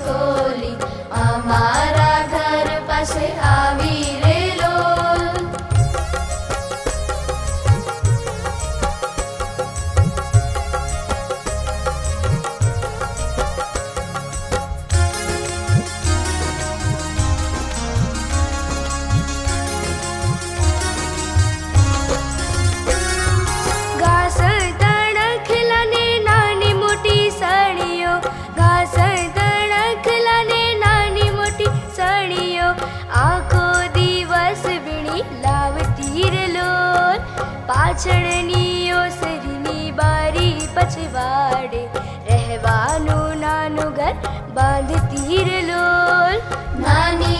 고 વાંચણનીઓ સરની બારી પછવાડે રહેવાનું નાનું ઘર બાંધ તીર લોલ નાની